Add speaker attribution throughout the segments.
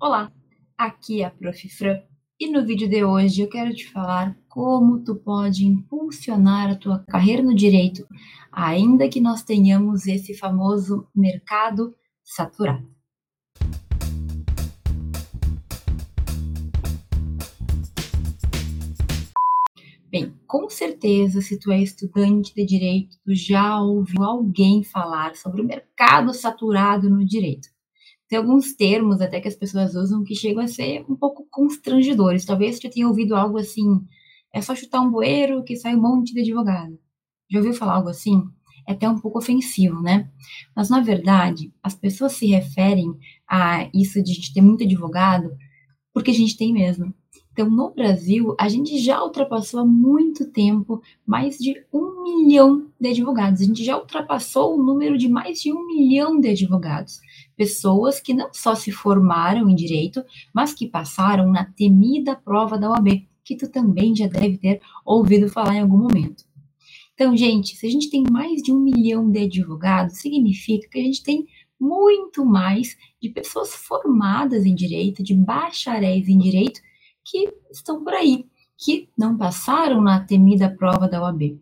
Speaker 1: Olá, aqui é a Prof. Fran e no vídeo de hoje eu quero te falar como tu pode impulsionar a tua carreira no direito, ainda que nós tenhamos esse famoso mercado saturado. Bem, com certeza, se tu é estudante de direito, tu já ouviu alguém falar sobre o mercado saturado no direito. Tem alguns termos até que as pessoas usam que chegam a ser um pouco constrangedores. Talvez tu tenha ouvido algo assim: é só chutar um bueiro que sai um monte de advogado. Já ouviu falar algo assim? É até um pouco ofensivo, né? Mas na verdade, as pessoas se referem a isso de a gente ter muito advogado porque a gente tem mesmo. Então, no Brasil, a gente já ultrapassou há muito tempo mais de um milhão de advogados. A gente já ultrapassou o número de mais de um milhão de advogados. Pessoas que não só se formaram em direito, mas que passaram na temida prova da OAB, que tu também já deve ter ouvido falar em algum momento. Então, gente, se a gente tem mais de um milhão de advogados, significa que a gente tem muito mais de pessoas formadas em direito, de bacharéis em direito, que estão por aí, que não passaram na temida prova da OAB.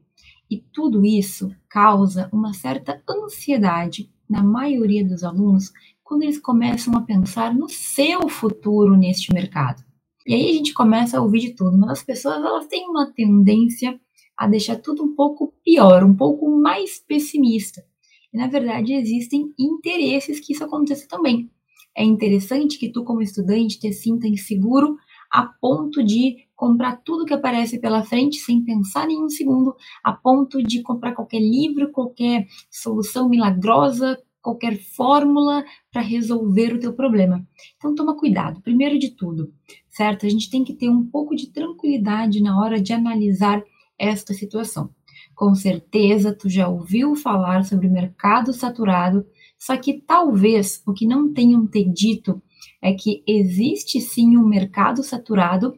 Speaker 1: E tudo isso causa uma certa ansiedade na maioria dos alunos quando eles começam a pensar no seu futuro neste mercado. E aí a gente começa a ouvir de tudo, mas as pessoas elas têm uma tendência a deixar tudo um pouco pior, um pouco mais pessimista. E na verdade existem interesses que isso aconteça também. É interessante que tu como estudante te sinta inseguro a ponto de comprar tudo que aparece pela frente sem pensar em um segundo, a ponto de comprar qualquer livro, qualquer solução milagrosa, qualquer fórmula para resolver o teu problema. Então toma cuidado, primeiro de tudo, certo? A gente tem que ter um pouco de tranquilidade na hora de analisar esta situação. Com certeza tu já ouviu falar sobre mercado saturado, só que talvez o que não tenham te dito é que existe sim um mercado saturado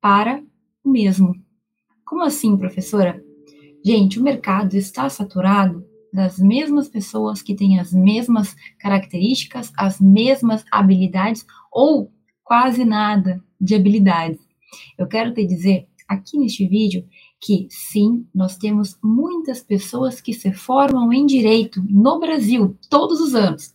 Speaker 1: para o mesmo. Como assim, professora? Gente, o mercado está saturado das mesmas pessoas que têm as mesmas características, as mesmas habilidades ou quase nada de habilidades. Eu quero te dizer aqui neste vídeo que sim, nós temos muitas pessoas que se formam em direito no Brasil todos os anos.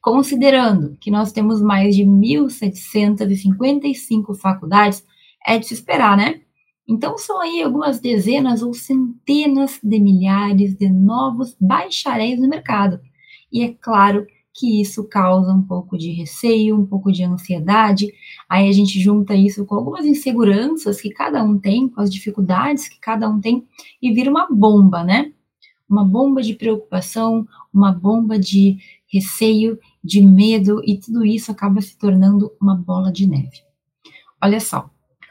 Speaker 1: Considerando que nós temos mais de 1.755 faculdades, é de se esperar, né? Então, são aí algumas dezenas ou centenas de milhares de novos bacharéis no mercado. E é claro que isso causa um pouco de receio, um pouco de ansiedade. Aí a gente junta isso com algumas inseguranças que cada um tem, com as dificuldades que cada um tem, e vira uma bomba, né? Uma bomba de preocupação, uma bomba de receio, de medo, e tudo isso acaba se tornando uma bola de neve. Olha só,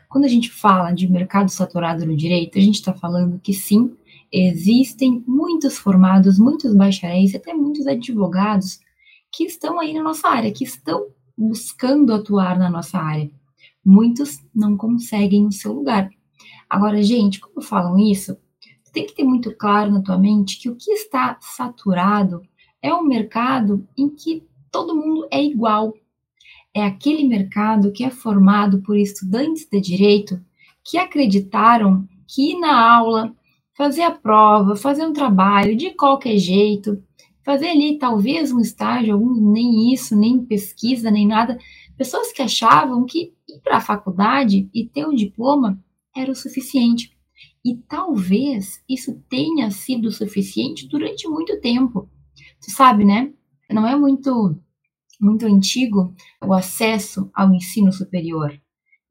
Speaker 1: quando a gente fala de mercado saturado no direito, a gente está falando que sim, existem muitos formados, muitos bacharéis, até muitos advogados que estão aí na nossa área, que estão buscando atuar na nossa área. Muitos não conseguem o seu lugar. Agora, gente, quando falam isso, tem que ter muito claro na tua mente que o que está saturado é um mercado em que todo mundo é igual. É aquele mercado que é formado por estudantes de direito que acreditaram que ir na aula, fazer a prova, fazer um trabalho de qualquer jeito, fazer ali talvez um estágio, alguns nem isso, nem pesquisa, nem nada. Pessoas que achavam que ir para a faculdade e ter um diploma era o suficiente. E talvez isso tenha sido suficiente durante muito tempo. Tu sabe, né? Não é muito muito antigo o acesso ao ensino superior.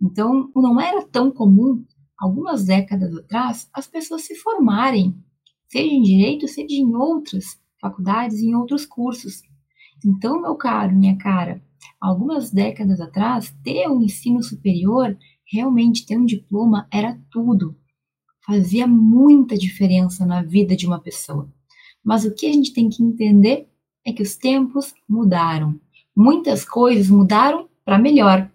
Speaker 1: Então, não era tão comum, algumas décadas atrás, as pessoas se formarem, seja em direito, seja em outras faculdades, em outros cursos. Então, meu caro, minha cara, algumas décadas atrás, ter um ensino superior, realmente ter um diploma, era tudo. Fazia muita diferença na vida de uma pessoa. Mas o que a gente tem que entender é que os tempos mudaram. Muitas coisas mudaram para melhor.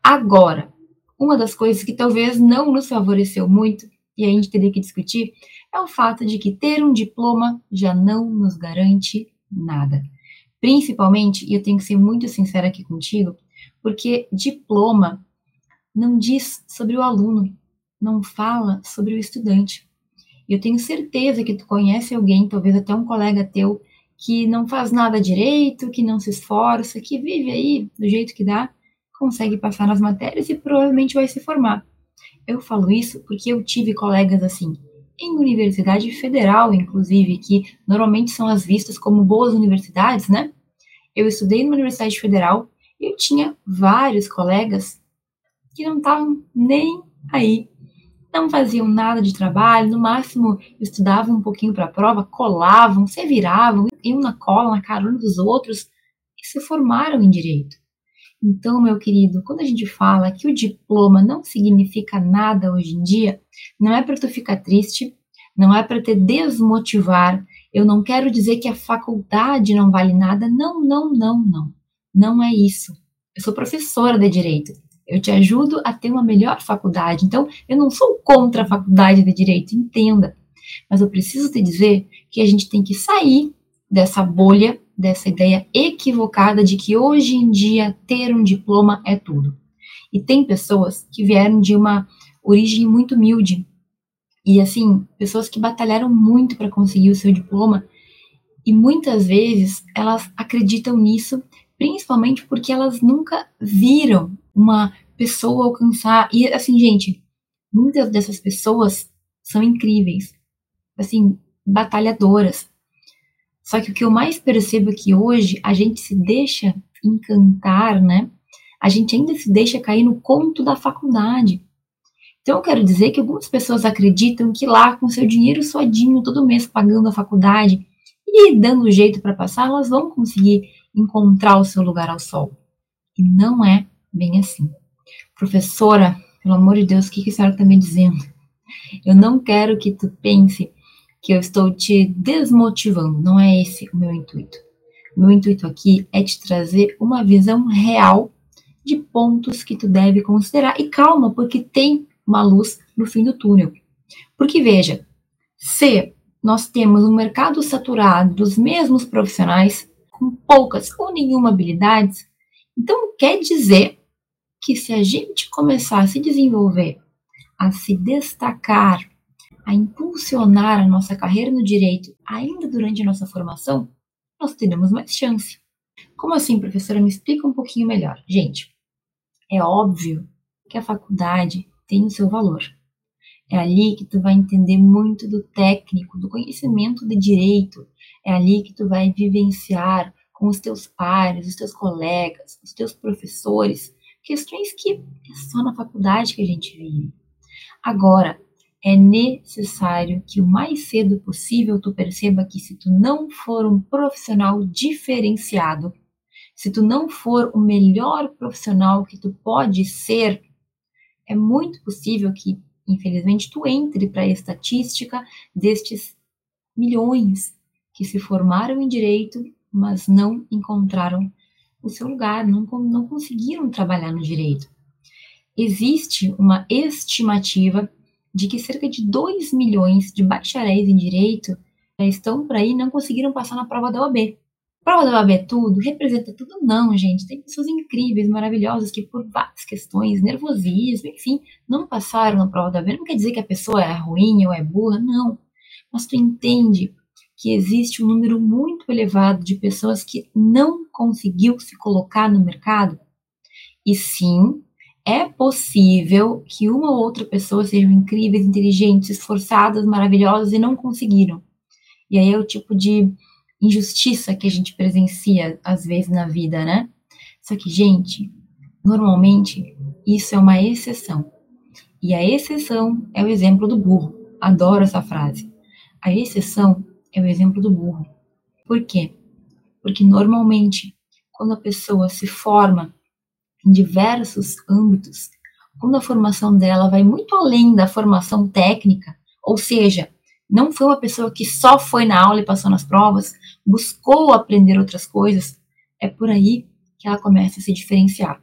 Speaker 1: Agora, uma das coisas que talvez não nos favoreceu muito, e a gente teria que discutir, é o fato de que ter um diploma já não nos garante nada. Principalmente, e eu tenho que ser muito sincera aqui contigo, Porque diploma não diz sobre o aluno, não fala sobre o estudante. Eu tenho certeza que tu conhece alguém, talvez até um colega teu, que não faz nada direito, que não se esforça, que vive aí do jeito que dá, consegue passar nas matérias e provavelmente vai se formar. Eu falo isso porque eu tive colegas assim, em universidade federal, inclusive, que normalmente são as vistas como boas universidades, né? Eu estudei numa universidade federal e eu tinha vários colegas que não estavam nem aí. Não faziam nada de trabalho, no máximo estudavam um pouquinho para a prova, colavam, se viravam, iam na cola, na carona dos outros e se formaram em direito. Então, meu querido, quando a gente fala que o diploma não significa nada hoje em dia, não é para tu ficar triste, não é para te desmotivar. Eu não quero dizer que a faculdade não vale nada. Não, não, não, não. Não é isso. Eu sou professora de direito. Eu te ajudo a ter uma melhor faculdade. Então, eu não sou contra a faculdade de direito, entenda. Mas eu preciso te dizer que a gente tem que sair dessa bolha dessa ideia equivocada de que hoje em dia ter um diploma é tudo. E tem pessoas que vieram de uma origem muito humilde e assim, pessoas que batalharam muito para conseguir o seu diploma e muitas vezes elas acreditam nisso, principalmente porque elas nunca viram uma pessoa alcançar. E assim, gente, muitas dessas pessoas são incríveis, assim, batalhadoras, só que o que eu mais percebo é que hoje a gente se deixa encantar, né? A gente ainda se deixa cair no conto da faculdade. Então eu quero dizer que algumas pessoas acreditam que lá com seu dinheiro suadinho todo mês pagando a faculdade e dando jeito para passar, elas vão conseguir encontrar o seu lugar ao sol. E não é bem assim. Professora, pelo amor de Deus, o que, que a senhora está me dizendo? Eu não quero que tu pense que eu estou te desmotivando. Não é esse o meu intuito. Meu intuito aqui é te trazer uma visão real de pontos que tu deve considerar. E calma, porque tem uma luz no fim do túnel. Porque veja, se nós temos um mercado saturado dos mesmos profissionais com poucas ou nenhuma habilidades, então quer dizer que se a gente começar a se desenvolver, a se destacar a impulsionar a nossa carreira no direito ainda durante a nossa formação, nós teremos mais chance. Como assim, professora? Me explica um pouquinho melhor. Gente, é óbvio que a faculdade tem o seu valor. É ali que tu vai entender muito do técnico, do conhecimento de direito. É ali que tu vai vivenciar com os teus pares, os teus colegas, os teus professores, questões que é só na faculdade que a gente vive. Agora, é necessário que o mais cedo possível tu perceba que se tu não for um profissional diferenciado, se tu não for o melhor profissional que tu pode ser, é muito possível que, infelizmente, tu entre para a estatística destes milhões que se formaram em direito, mas não encontraram o seu lugar, não, não conseguiram trabalhar no direito. Existe uma estimativa de que cerca de 2 milhões de bacharéis em direito estão por aí e não conseguiram passar na prova da OAB. Prova da OAB é tudo? Representa tudo? Não, gente. Tem pessoas incríveis, maravilhosas, que por várias questões, nervosismo, enfim, não passaram na prova da OAB. Não quer dizer que a pessoa é ruim ou é burra, não. Mas tu entende que existe um número muito elevado de pessoas que não conseguiu se colocar no mercado? E sim, é possível que uma ou outra pessoa sejam incríveis, inteligentes, esforçadas, maravilhosas e não conseguiram. E aí é o tipo de injustiça que a gente presencia às vezes na vida, né? Só que, gente, normalmente isso é uma exceção. E a exceção é o exemplo do burro. Adoro essa frase. A exceção é o exemplo do burro. Por quê? Porque normalmente, quando a pessoa se forma em diversos âmbitos, quando a formação dela vai muito além da formação técnica, ou seja, não foi uma pessoa que só foi na aula e passou nas provas, buscou aprender outras coisas, é por aí que ela começa a se diferenciar.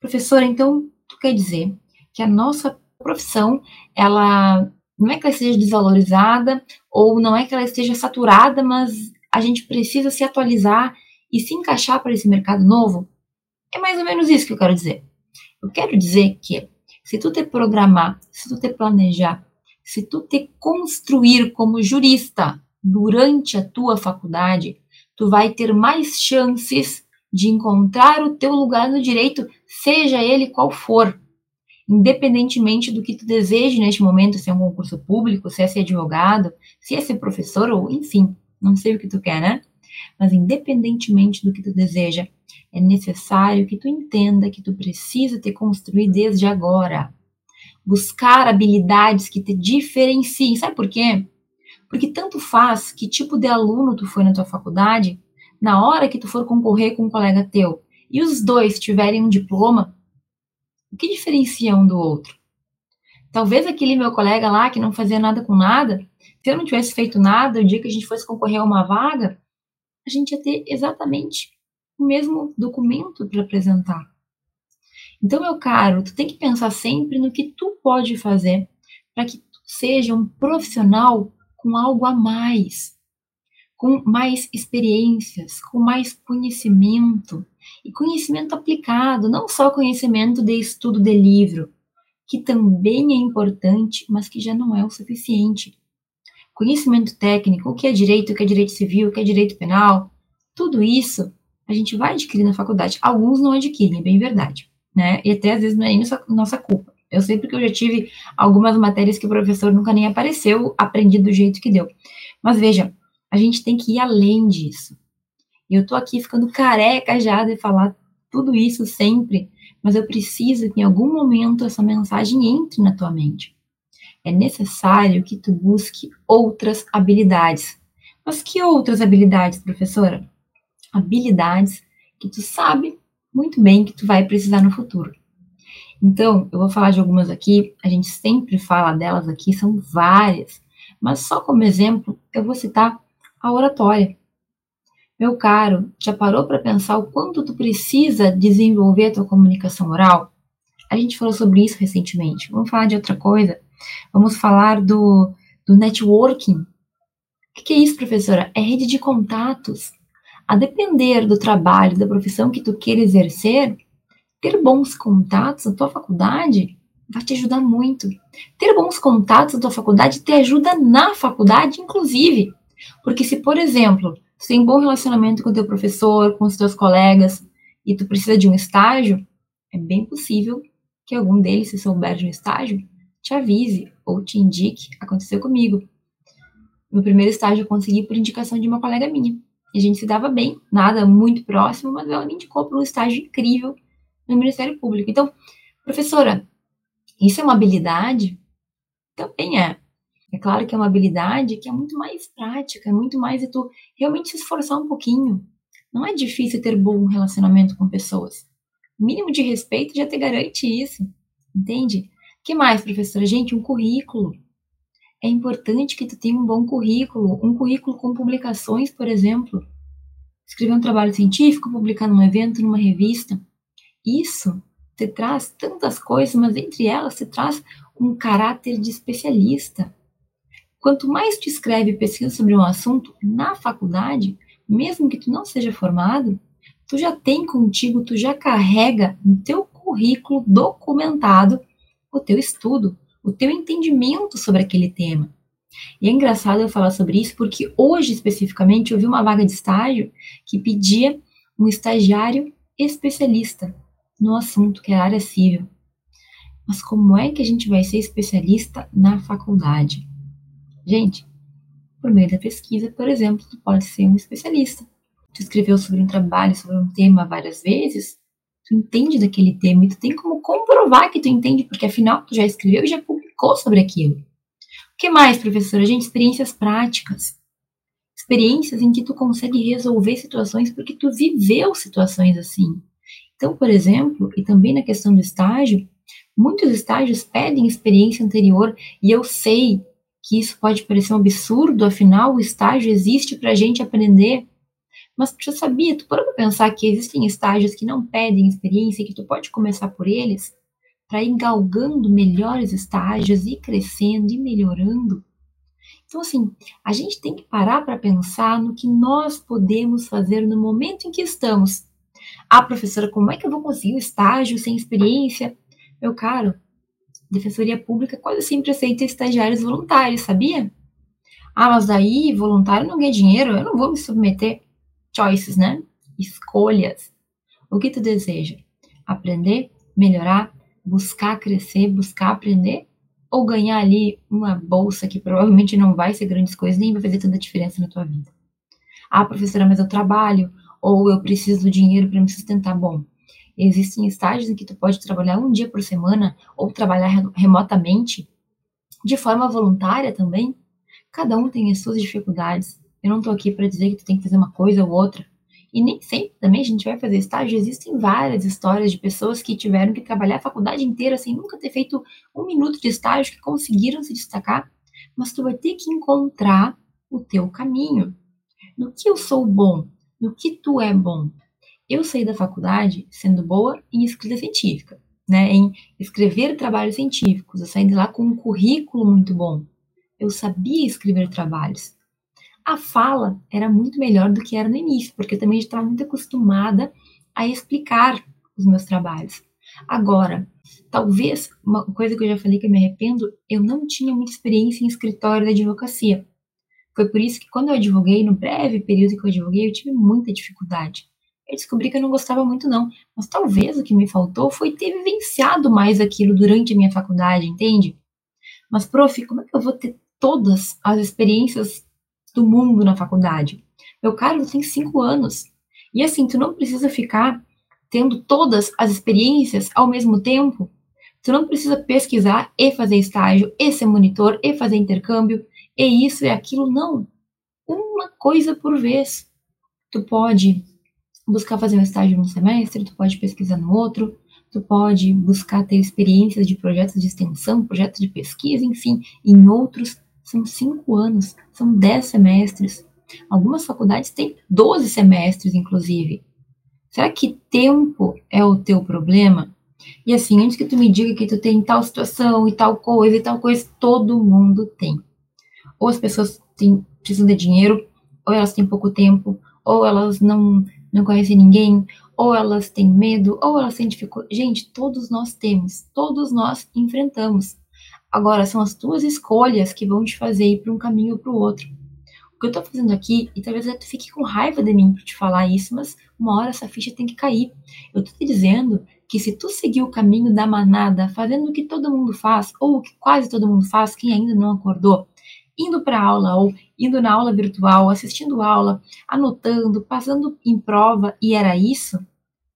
Speaker 1: Professora, então, tu quer dizer que a nossa profissão, ela não é que ela esteja desvalorizada ou não é que ela esteja saturada, mas a gente precisa se atualizar e se encaixar para esse mercado novo? É mais ou menos isso que eu quero dizer. Eu quero dizer que se tu te programar, se tu te planejar, se tu te construir como jurista durante a tua faculdade, tu vai ter mais chances de encontrar o teu lugar no direito, seja ele qual for, independentemente do que tu deseje neste momento, se é um concurso público, se é ser advogado, se é ser professor ou enfim, não sei o que tu quer, né? Mas independentemente do que tu deseja, é necessário que tu entenda que tu precisa te construir desde agora. Buscar habilidades que te diferenciem. Sabe por quê? Porque tanto faz que tipo de aluno tu foi na tua faculdade, na hora que tu for concorrer com um colega teu e os dois tiverem um diploma, o que diferencia um do outro? Talvez aquele meu colega lá que não fazia nada com nada, se eu não tivesse feito nada o dia que a gente fosse concorrer a uma vaga, a gente ia ter exatamente o mesmo documento para apresentar. Então, meu caro, tu tem que pensar sempre no que tu pode fazer para que tu seja um profissional com algo a mais, com mais experiências, com mais conhecimento e conhecimento aplicado, não só conhecimento de estudo de livro, que também é importante, mas que já não é o suficiente. Conhecimento técnico, o que é direito, o que é direito civil, o que é direito penal, tudo isso a gente vai adquirir na faculdade. Alguns não adquirem, é bem verdade, né? E até às vezes não é nossa, nossa culpa. Eu sei porque eu já tive algumas matérias que o professor nunca nem apareceu, aprendi do jeito que deu. Mas veja, a gente tem que ir além disso. E eu tô aqui ficando careca já de falar tudo isso sempre, mas eu preciso que em algum momento essa mensagem entre na tua mente. É necessário que tu busque outras habilidades. Mas que outras habilidades, professora? Habilidades que tu sabe muito bem que tu vai precisar no futuro. Então, eu vou falar de algumas aqui, a gente sempre fala delas aqui, são várias, mas só como exemplo, eu vou citar a oratória. Meu caro, já parou para pensar o quanto tu precisa desenvolver a tua comunicação oral? A gente falou sobre isso recentemente. Vamos falar de outra coisa? Vamos falar do, do networking. O que, que é isso, professora? É rede de contatos. A depender do trabalho, da profissão que tu queira exercer, ter bons contatos na tua faculdade vai te ajudar muito. Ter bons contatos na tua faculdade te ajuda na faculdade, inclusive. Porque se, por exemplo, tu tem bom relacionamento com o teu professor, com os teus colegas, e tu precisa de um estágio, é bem possível que algum deles, se souber de um estágio, te avise ou te indique. Aconteceu comigo. Meu primeiro estágio eu consegui por indicação de uma colega minha. E a gente se dava bem, nada muito próximo, mas ela me indicou para um estágio incrível no Ministério Público. Então, professora, isso é uma habilidade? Também é. É claro que é uma habilidade que é muito mais prática, é muito mais de tu realmente se esforçar um pouquinho. Não é difícil ter bom relacionamento com pessoas. O mínimo de respeito já te garante isso, entende? que mais, professora? Gente, um currículo. É importante que tu tenha um bom currículo, um currículo com publicações, por exemplo. Escrever um trabalho científico, publicar num evento, numa revista. Isso te traz tantas coisas, mas entre elas te traz um caráter de especialista. Quanto mais tu escreve e pesquisa sobre um assunto na faculdade, mesmo que tu não seja formado, tu já tem contigo, tu já carrega no teu currículo documentado o teu estudo, o teu entendimento sobre aquele tema. E é engraçado eu falar sobre isso porque hoje especificamente eu vi uma vaga de estágio que pedia um estagiário especialista no assunto que é a área civil. Mas como é que a gente vai ser especialista na faculdade? Gente, por meio da pesquisa, por exemplo, tu pode ser um especialista. Tu escreveu sobre um trabalho, sobre um tema várias vezes, tu entende daquele tema e tu tem como comprovar que tu entende, porque afinal tu já escreveu e já publicou sobre aquilo. O que mais, professora? Gente, experiências práticas. Experiências em que tu consegue resolver situações porque tu viveu situações assim. Então, por exemplo, e também na questão do estágio, muitos estágios pedem experiência anterior e eu sei que isso pode parecer um absurdo, afinal, o estágio existe para a gente aprender. Mas tu já sabia, tu parou para pensar que existem estágios que não pedem experiência e que tu pode começar por eles para ir galgando melhores estágios e crescendo e melhorando? Então, assim, a gente tem que parar para pensar no que nós podemos fazer no momento em que estamos. Ah, professora, como é que eu vou conseguir um estágio sem experiência? Meu caro, Defensoria Pública quase sempre aceita estagiários voluntários, sabia? Ah, mas daí voluntário não ganha dinheiro, eu não vou me submeter. Choices, né? Escolhas. O que tu deseja? Aprender, melhorar, buscar crescer, buscar aprender? Ou ganhar ali uma bolsa que provavelmente não vai ser grandes coisas, nem vai fazer tanta diferença na tua vida? Ah, professora, mas eu trabalho, ou eu preciso do dinheiro para me sustentar. Bom, existem estágios em que tu pode trabalhar um dia por semana, ou trabalhar remotamente, de forma voluntária também. Cada um tem as suas dificuldades. Eu não estou aqui para dizer que tu tem que fazer uma coisa ou outra. E nem sempre também a gente vai fazer estágio. Existem várias histórias de pessoas que tiveram que trabalhar a faculdade inteira sem nunca ter feito um minuto de estágio, que conseguiram se destacar. Mas tu vai ter que encontrar o teu caminho. No que eu sou bom? No que tu é bom? Eu saí da faculdade sendo boa em escrita científica, né? Em escrever trabalhos científicos. Eu saí de lá com um currículo muito bom. Eu sabia escrever trabalhos a fala era muito melhor do que era no início, porque eu também estava muito acostumada a explicar os meus trabalhos. Agora, talvez uma coisa que eu já falei que eu me arrependo, eu não tinha muita experiência em escritório da advocacia. Foi por isso que quando eu advoguei, no breve período que eu advoguei, eu tive muita dificuldade. Eu descobri que eu não gostava muito não, mas talvez o que me faltou foi ter vivenciado mais aquilo durante a minha faculdade, entende? Mas, prof, como é que eu vou ter todas as experiências do mundo na faculdade. Meu caro, tem cinco anos. E assim, tu não precisa ficar tendo todas as experiências ao mesmo tempo. Tu não precisa pesquisar e fazer estágio, e ser monitor, e fazer intercâmbio, e isso e aquilo. Não. Uma coisa por vez. Tu pode buscar fazer um estágio num semestre, tu pode pesquisar no outro, tu pode buscar ter experiências de projetos de extensão, projetos de pesquisa, enfim, em outros são cinco anos, são dez semestres. Algumas faculdades têm 12 semestres, inclusive. Será que tempo é o teu problema? E assim, antes que tu me diga que tu tem tal situação e tal coisa e tal coisa, todo mundo tem. Ou as pessoas têm, precisam de dinheiro, ou elas têm pouco tempo, ou elas não, não conhecem ninguém, ou elas têm medo, ou elas têm dificuldade. Gente, todos nós temos, todos nós enfrentamos. Agora, são as tuas escolhas que vão te fazer ir para um caminho ou para o outro. O que eu estou fazendo aqui, e talvez tu fique com raiva de mim por te falar isso, mas uma hora essa ficha tem que cair. Eu estou te dizendo que se tu seguir o caminho da manada, fazendo o que todo mundo faz, ou o que quase todo mundo faz, quem ainda não acordou, indo para aula ou indo na aula virtual, assistindo aula, anotando, passando em prova, e era isso,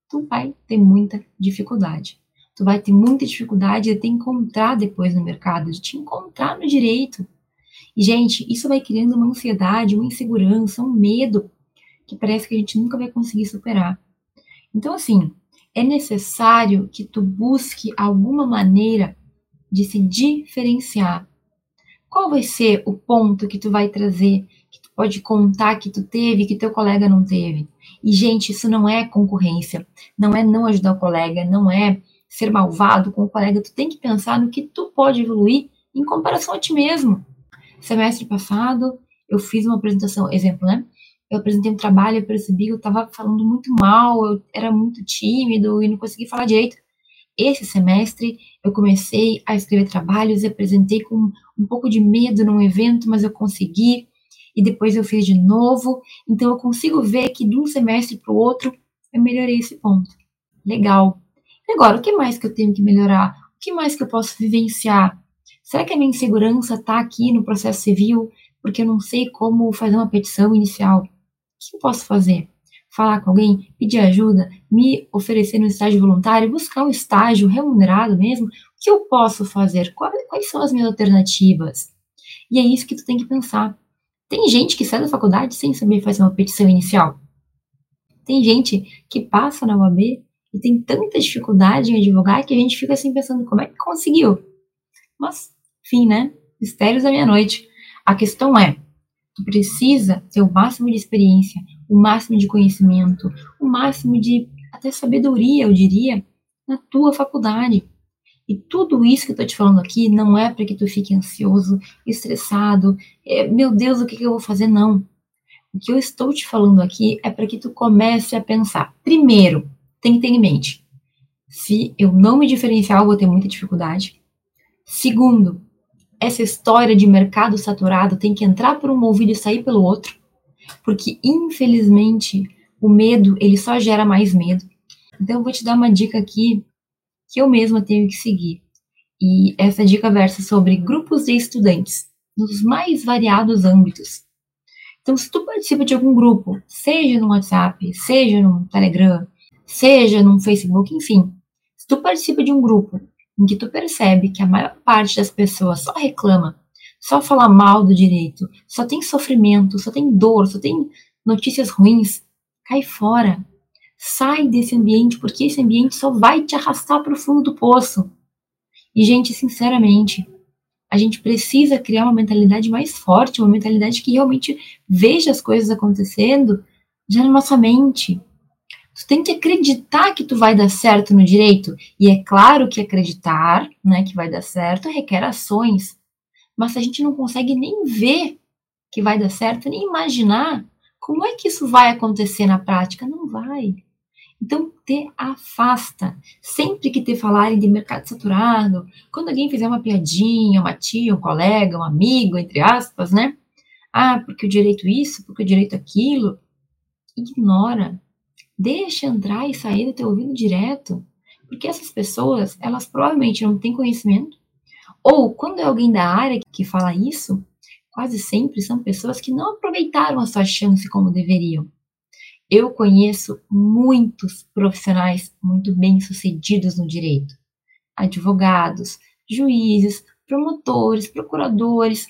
Speaker 1: tu vai ter muita dificuldade tu vai ter muita dificuldade de te encontrar depois no mercado, de te encontrar no direito. E, gente, isso vai criando uma ansiedade, uma insegurança, um medo que parece que a gente nunca vai conseguir superar. Então, assim, é necessário que tu busque alguma maneira de se diferenciar. Qual vai ser o ponto que tu vai trazer, que tu pode contar que tu teve, que teu colega não teve? E, gente, isso não é concorrência, não é não ajudar o colega, não é ser malvado com o colega, tu tem que pensar no que tu pode evoluir em comparação a ti mesmo. Semestre passado, eu fiz uma apresentação, exemplo, né? Eu apresentei um trabalho, eu percebi que eu estava falando muito mal, eu era muito tímido e não conseguia falar direito. Esse semestre, eu comecei a escrever trabalhos e apresentei com um pouco de medo num evento, mas eu consegui. E depois eu fiz de novo. Então, eu consigo ver que de um semestre para o outro, eu melhorei esse ponto. Legal. Agora, o que mais que eu tenho que melhorar? O que mais que eu posso vivenciar? Será que a minha insegurança está aqui no processo civil porque eu não sei como fazer uma petição inicial? O que eu posso fazer? Falar com alguém, pedir ajuda, me oferecer um estágio voluntário, buscar um estágio remunerado mesmo? O que eu posso fazer? Quais são as minhas alternativas? E é isso que tu tem que pensar. Tem gente que sai da faculdade sem saber fazer uma petição inicial. Tem gente que passa na UAB e tem tanta dificuldade em advogar que a gente fica assim pensando como é que conseguiu. Mas, enfim, né? Mistérios da meia-noite. A questão é, tu precisa ter o máximo de experiência, o máximo de conhecimento, o máximo de até sabedoria, eu diria, na tua faculdade. E tudo isso que eu tô te falando aqui não é para que tu fique ansioso, estressado, é, meu Deus, o que, que eu vou fazer? Não. O que eu estou te falando aqui é para que tu comece a pensar. Primeiro, tem que ter em mente. Se eu não me diferenciar, eu vou ter muita dificuldade. Segundo, essa história de mercado saturado tem que entrar por um ouvido e sair pelo outro, porque infelizmente o medo ele só gera mais medo. Então eu vou te dar uma dica aqui que eu mesma tenho que seguir. E essa dica versa sobre grupos de estudantes nos mais variados âmbitos. Então, se tu participa de algum grupo, seja no WhatsApp, seja no Telegram, seja no Facebook, enfim, se tu participa de um grupo em que tu percebe que a maior parte das pessoas só reclama, só fala mal do direito, só tem sofrimento, só tem dor, só tem notícias ruins, cai fora. Sai desse ambiente, porque esse ambiente só vai te arrastar para o fundo do poço. E, gente, sinceramente, a gente precisa criar uma mentalidade mais forte, uma mentalidade que realmente veja as coisas acontecendo já na nossa mente. Tu tem que acreditar que tu vai dar certo no direito. E é claro que acreditar, né, que vai dar certo requer ações. Mas se a gente não consegue nem ver que vai dar certo, nem imaginar, como é que isso vai acontecer na prática? Não vai. Então, te afasta. Sempre que te falarem de mercado saturado, quando alguém fizer uma piadinha, uma tia, um colega, um amigo, entre aspas, né? Ah, porque o direito isso, porque o direito aquilo. Ignora. Deixa entrar e sair do teu ouvido direto. Porque essas pessoas, elas provavelmente não têm conhecimento. Ou, quando é alguém da área que fala isso, quase sempre são pessoas que não aproveitaram a sua chance como deveriam. Eu conheço muitos profissionais muito bem-sucedidos no direito. Advogados, juízes, promotores, procuradores.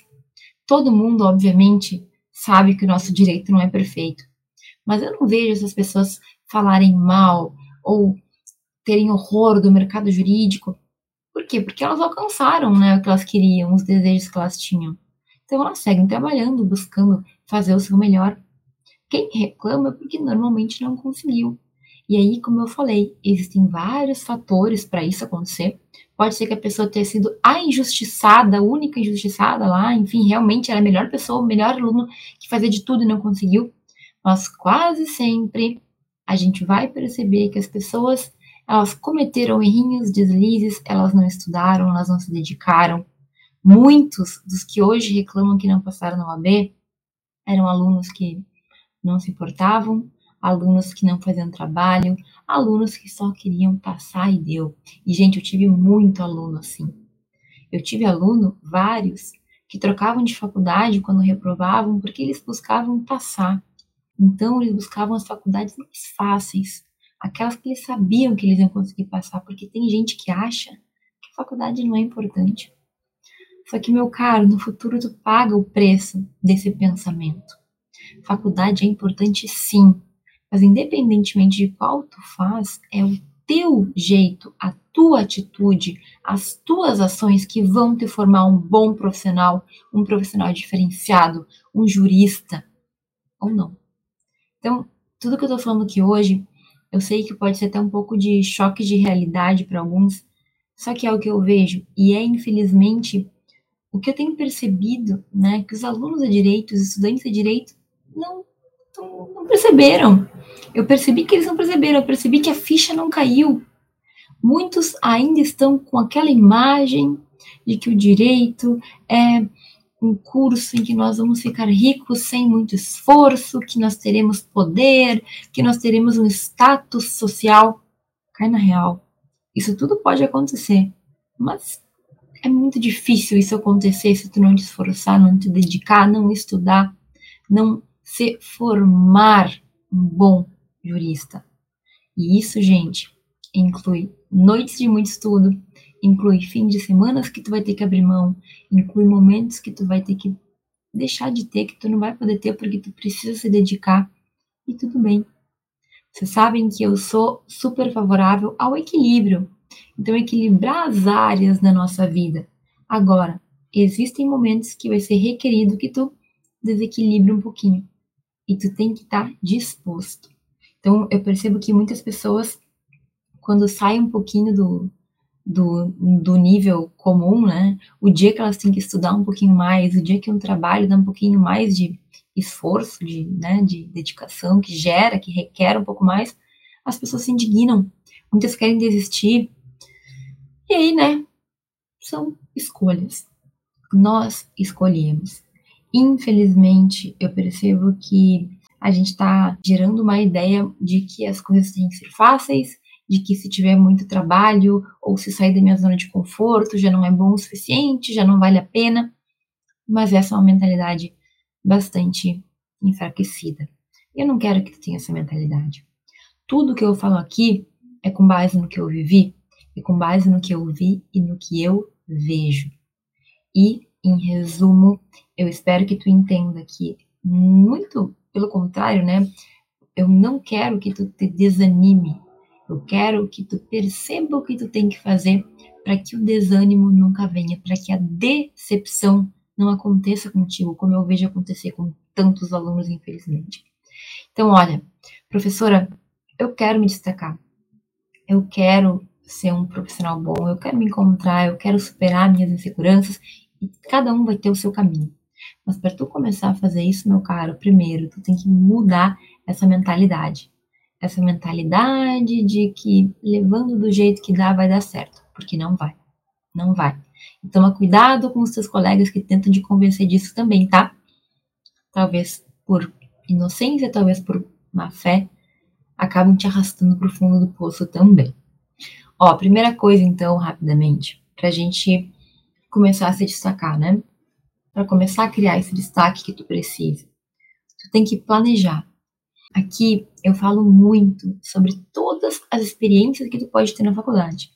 Speaker 1: Todo mundo, obviamente, sabe que o nosso direito não é perfeito. Mas eu não vejo essas pessoas falarem mal ou terem horror do mercado jurídico. Por quê? Porque elas alcançaram né, o que elas queriam, os desejos que elas tinham. Então elas seguem trabalhando, buscando fazer o seu melhor quem reclama é porque normalmente não conseguiu. E aí, como eu falei, existem vários fatores para isso acontecer. Pode ser que a pessoa tenha sido a injustiçada, a única injustiçada lá, enfim, realmente era a melhor pessoa, o melhor aluno que fazia de tudo e não conseguiu. Mas quase sempre a gente vai perceber que as pessoas elas cometeram errinhos, deslizes, elas não estudaram, elas não se dedicaram. Muitos dos que hoje reclamam que não passaram no AB eram alunos que não se importavam, alunos que não faziam trabalho, alunos que só queriam passar e deu. E, gente, eu tive muito aluno assim. Eu tive aluno, vários, que trocavam de faculdade quando reprovavam porque eles buscavam passar. Então, eles buscavam as faculdades mais fáceis, aquelas que eles sabiam que eles iam conseguir passar, porque tem gente que acha que a faculdade não é importante. Só que, meu caro, no futuro tu paga o preço desse pensamento. Faculdade é importante sim, mas independentemente de qual tu faz, é o teu jeito, a tua atitude, as tuas ações que vão te formar um bom profissional, um profissional diferenciado, um jurista ou não. Então, tudo que eu tô falando aqui hoje, eu sei que pode ser até um pouco de choque de realidade para alguns, só que é o que eu vejo e é infelizmente o que eu tenho percebido, né, que os alunos de direito, os estudantes de direito não, não, não perceberam. Eu percebi que eles não perceberam, eu percebi que a ficha não caiu. Muitos ainda estão com aquela imagem de que o direito é um curso em que nós vamos ficar ricos sem muito esforço, que nós teremos poder, que nós teremos um status social. Cai na real. Isso tudo pode acontecer, mas é muito difícil isso acontecer se tu não te esforçar, não te dedicar, não estudar, não se formar um bom jurista. E isso, gente, inclui noites de muito estudo, inclui fim de semanas que tu vai ter que abrir mão, inclui momentos que tu vai ter que deixar de ter, que tu não vai poder ter porque tu precisa se dedicar. E tudo bem. Vocês sabem que eu sou super favorável ao equilíbrio. Então, equilibrar as áreas da nossa vida. Agora, existem momentos que vai ser requerido que tu desequilibre um pouquinho e tu tem que estar tá disposto. Então, eu percebo que muitas pessoas, quando saem um pouquinho do, do, do nível comum, né? O dia que elas têm que estudar um pouquinho mais, o dia que um trabalho dá um pouquinho mais de esforço, de, né, de dedicação, que gera, que requer um pouco mais, as pessoas se indignam. Muitas querem desistir. E aí, né, são escolhas. Nós escolhemos. Infelizmente, eu percebo que a gente está gerando uma ideia de que as coisas têm que ser fáceis, de que se tiver muito trabalho ou se sair da minha zona de conforto já não é bom o suficiente, já não vale a pena. Mas essa é uma mentalidade bastante enfraquecida. Eu não quero que tu tenha essa mentalidade. Tudo que eu falo aqui é com base no que eu vivi, é com base no que eu vi e no que eu vejo. E, em resumo, eu espero que tu entenda que, muito pelo contrário, né? Eu não quero que tu te desanime eu quero que tu perceba o que tu tem que fazer para que o desânimo nunca venha, para que a decepção não aconteça contigo, como eu vejo acontecer com tantos alunos, infelizmente. Então, olha, professora, eu quero me destacar. Eu quero ser um profissional bom, eu quero me encontrar, eu quero superar minhas inseguranças e cada um vai ter o seu caminho. Mas para tu começar a fazer isso, meu caro, primeiro tu tem que mudar essa mentalidade essa mentalidade de que levando do jeito que dá vai dar certo, porque não vai. Não vai. Então, cuidado com os seus colegas que tentam te convencer disso também, tá? Talvez por inocência, talvez por má fé, acabam te arrastando para o fundo do poço também. Ó, primeira coisa, então, rapidamente, para a gente começar a se destacar, né? Para começar a criar esse destaque que tu precisa, tu tem que planejar. Aqui eu falo muito sobre todas as experiências que tu pode ter na faculdade.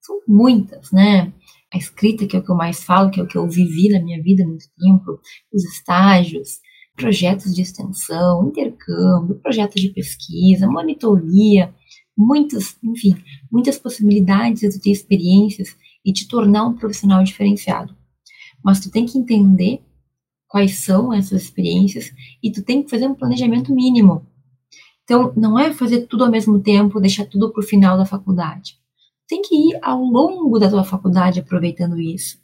Speaker 1: São muitas, né? A escrita, que é o que eu mais falo, que é o que eu vivi na minha vida há muito tempo, os estágios, projetos de extensão, intercâmbio, projetos de pesquisa, monitoria, muitas, enfim, muitas possibilidades de ter experiências e te tornar um profissional diferenciado. Mas tu tem que entender quais são essas experiências e tu tem que fazer um planejamento mínimo. Então, não é fazer tudo ao mesmo tempo, deixar tudo para o final da faculdade. Tem que ir ao longo da tua faculdade aproveitando isso,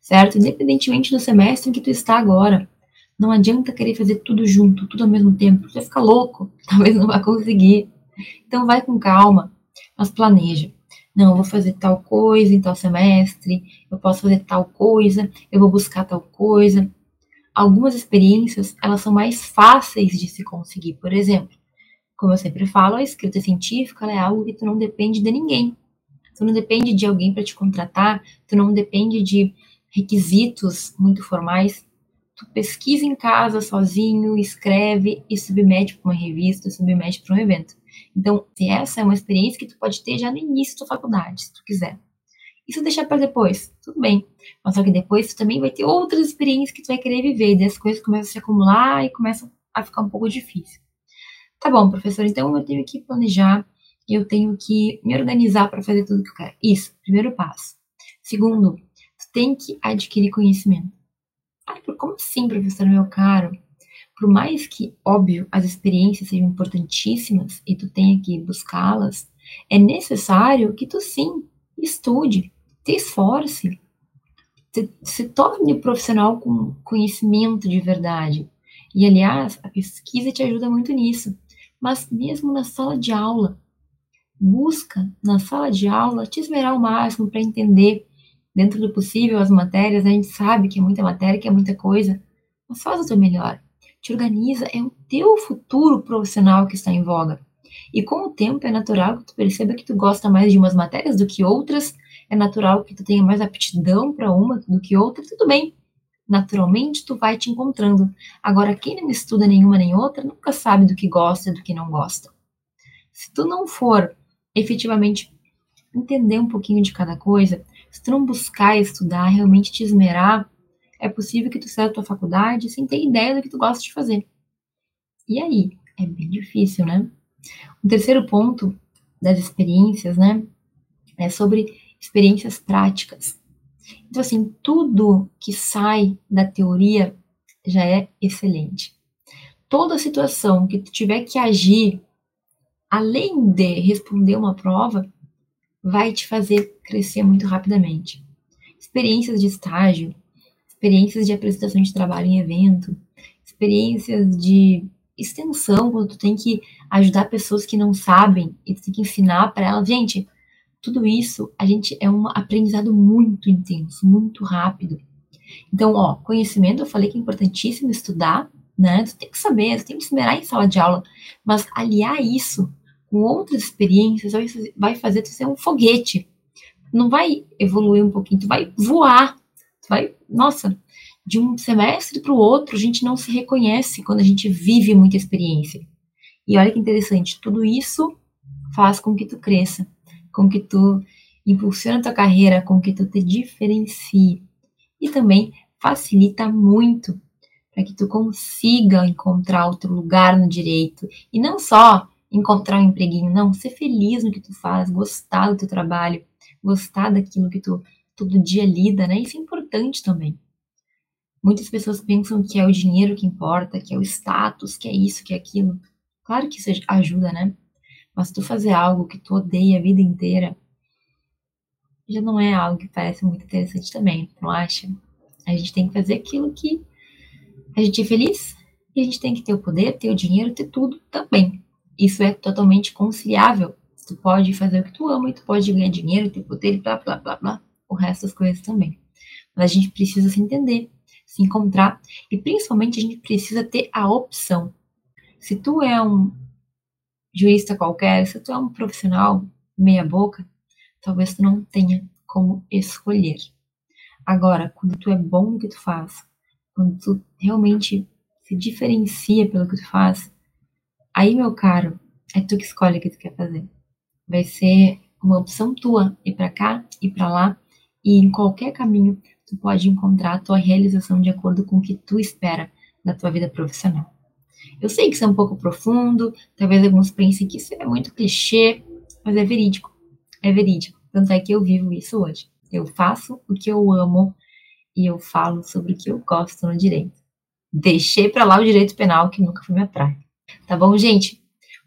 Speaker 1: certo? Independentemente do semestre em que tu está agora. Não adianta querer fazer tudo junto, tudo ao mesmo tempo. Você vai ficar louco, talvez não vá conseguir. Então, vai com calma, mas planeja. Não, eu vou fazer tal coisa em tal semestre, eu posso fazer tal coisa, eu vou buscar tal coisa. Algumas experiências, elas são mais fáceis de se conseguir. Por exemplo, como eu sempre falo, a escrita científica é algo que tu não depende de ninguém. Tu não depende de alguém para te contratar, tu não depende de requisitos muito formais. Tu pesquisa em casa sozinho, escreve e submete para uma revista, submete para um evento. Então, essa é uma experiência que tu pode ter já no início da faculdade, se tu quiser. Se deixar para depois, tudo bem. Mas só que depois tu também vai ter outras experiências que tu vai querer viver, e as coisas começam a se acumular e começam a ficar um pouco difícil. Tá bom, professor, então eu tenho que planejar, eu tenho que me organizar para fazer tudo que eu quero. Isso, primeiro passo. Segundo, tu tem que adquirir conhecimento. Ah, como assim, professor, meu caro? Por mais que, óbvio, as experiências sejam importantíssimas e tu tenha que buscá-las, é necessário que tu sim estude, te esforce, te, se torne profissional com conhecimento de verdade. E, aliás, a pesquisa te ajuda muito nisso mas mesmo na sala de aula. Busca, na sala de aula, te esmerar ao máximo para entender, dentro do possível, as matérias. A gente sabe que é muita matéria, que é muita coisa, mas faz o teu melhor. Te organiza, é o teu futuro profissional que está em voga. E com o tempo é natural que tu perceba que tu gosta mais de umas matérias do que outras, é natural que tu tenha mais aptidão para uma do que outra, tudo bem naturalmente tu vai te encontrando. Agora, quem não estuda nenhuma nem outra, nunca sabe do que gosta e do que não gosta. Se tu não for efetivamente entender um pouquinho de cada coisa, se tu não buscar estudar, realmente te esmerar, é possível que tu saia da tua faculdade sem ter ideia do que tu gosta de fazer. E aí? É bem difícil, né? O terceiro ponto das experiências, né, é sobre experiências práticas. Então, assim, tudo que sai da teoria já é excelente. Toda situação que tu tiver que agir, além de responder uma prova, vai te fazer crescer muito rapidamente. Experiências de estágio, experiências de apresentação de trabalho em evento, experiências de extensão, quando tu tem que ajudar pessoas que não sabem e tu tem que ensinar para elas. Gente, tudo isso a gente é um aprendizado muito intenso, muito rápido. Então, ó, conhecimento, eu falei que é importantíssimo estudar, né? Tu tem que saber, tu tem que esmerar em sala de aula, mas aliar isso com outras experiências vai fazer tu ser um foguete. Não vai evoluir um pouquinho, tu vai voar. Tu vai, nossa, de um semestre para o outro, a gente não se reconhece quando a gente vive muita experiência. E olha que interessante, tudo isso faz com que tu cresça, com que tu impulsione a tua carreira, com que tu te diferencie. E também facilita muito para que tu consiga encontrar outro lugar no direito. E não só encontrar um empreguinho, não, ser feliz no que tu faz, gostar do teu trabalho, gostar daquilo que tu todo dia lida, né? Isso é importante também. Muitas pessoas pensam que é o dinheiro que importa, que é o status, que é isso, que é aquilo. Claro que isso ajuda, né? Mas tu fazer algo que tu odeia a vida inteira já não é algo que parece muito interessante também, não acha? A gente tem que fazer aquilo que a gente é feliz e a gente tem que ter o poder, ter o dinheiro, ter tudo também. Isso é totalmente conciliável. Tu pode fazer o que tu ama e tu pode ganhar dinheiro, ter poder, blá, blá, blá, blá. O resto das coisas também. Mas a gente precisa se entender, se encontrar e principalmente a gente precisa ter a opção. Se tu é um jurista qualquer, se tu é um profissional meia boca, talvez tu não tenha como escolher. Agora, quando tu é bom no que tu faz, quando tu realmente se diferencia pelo que tu faz, aí, meu caro, é tu que escolhe o que tu quer fazer. Vai ser uma opção tua ir para cá, ir para lá, e em qualquer caminho tu pode encontrar a tua realização de acordo com o que tu espera da tua vida profissional. Eu sei que isso é um pouco profundo, talvez alguns pensem que isso é muito clichê, mas é verídico. É verídico. Tanto é que eu vivo isso hoje. Eu faço o que eu amo e eu falo sobre o que eu gosto no direito. Deixei para lá o direito penal, que nunca foi minha praia. Tá bom, gente?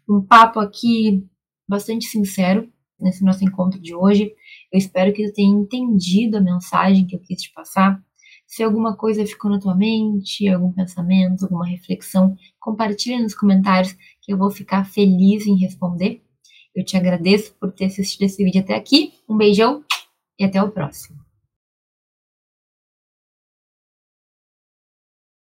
Speaker 1: Um papo aqui bastante sincero nesse nosso encontro de hoje. Eu espero que tu tenha entendido a mensagem que eu quis te passar. Se alguma coisa ficou na tua mente, algum pensamento, alguma reflexão, compartilha nos comentários que eu vou ficar feliz em responder. Eu te agradeço por ter assistido esse vídeo até aqui. Um beijão e até o próximo.